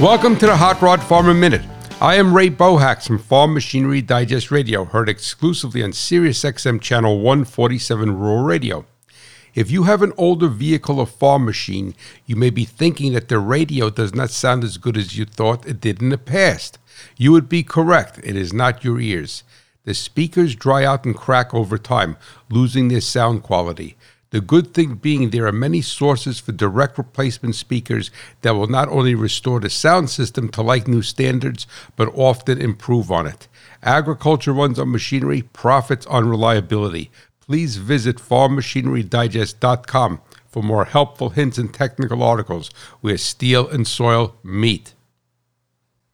Welcome to the Hot Rod Farmer Minute. I am Ray Bohacz from Farm Machinery Digest Radio, heard exclusively on SiriusXM Channel 147 Rural Radio. If you have an older vehicle or farm machine, you may be thinking that the radio does not sound as good as you thought it did in the past. You would be correct. It is not your ears. The speakers dry out and crack over time, losing their sound quality. The good thing being there are many sources for direct replacement speakers that will not only restore the sound system to like new standards, but often improve on it. Agriculture runs on machinery, profits on reliability. Please visit farmmachinerydigest.com for more helpful hints and technical articles where steel and soil meet.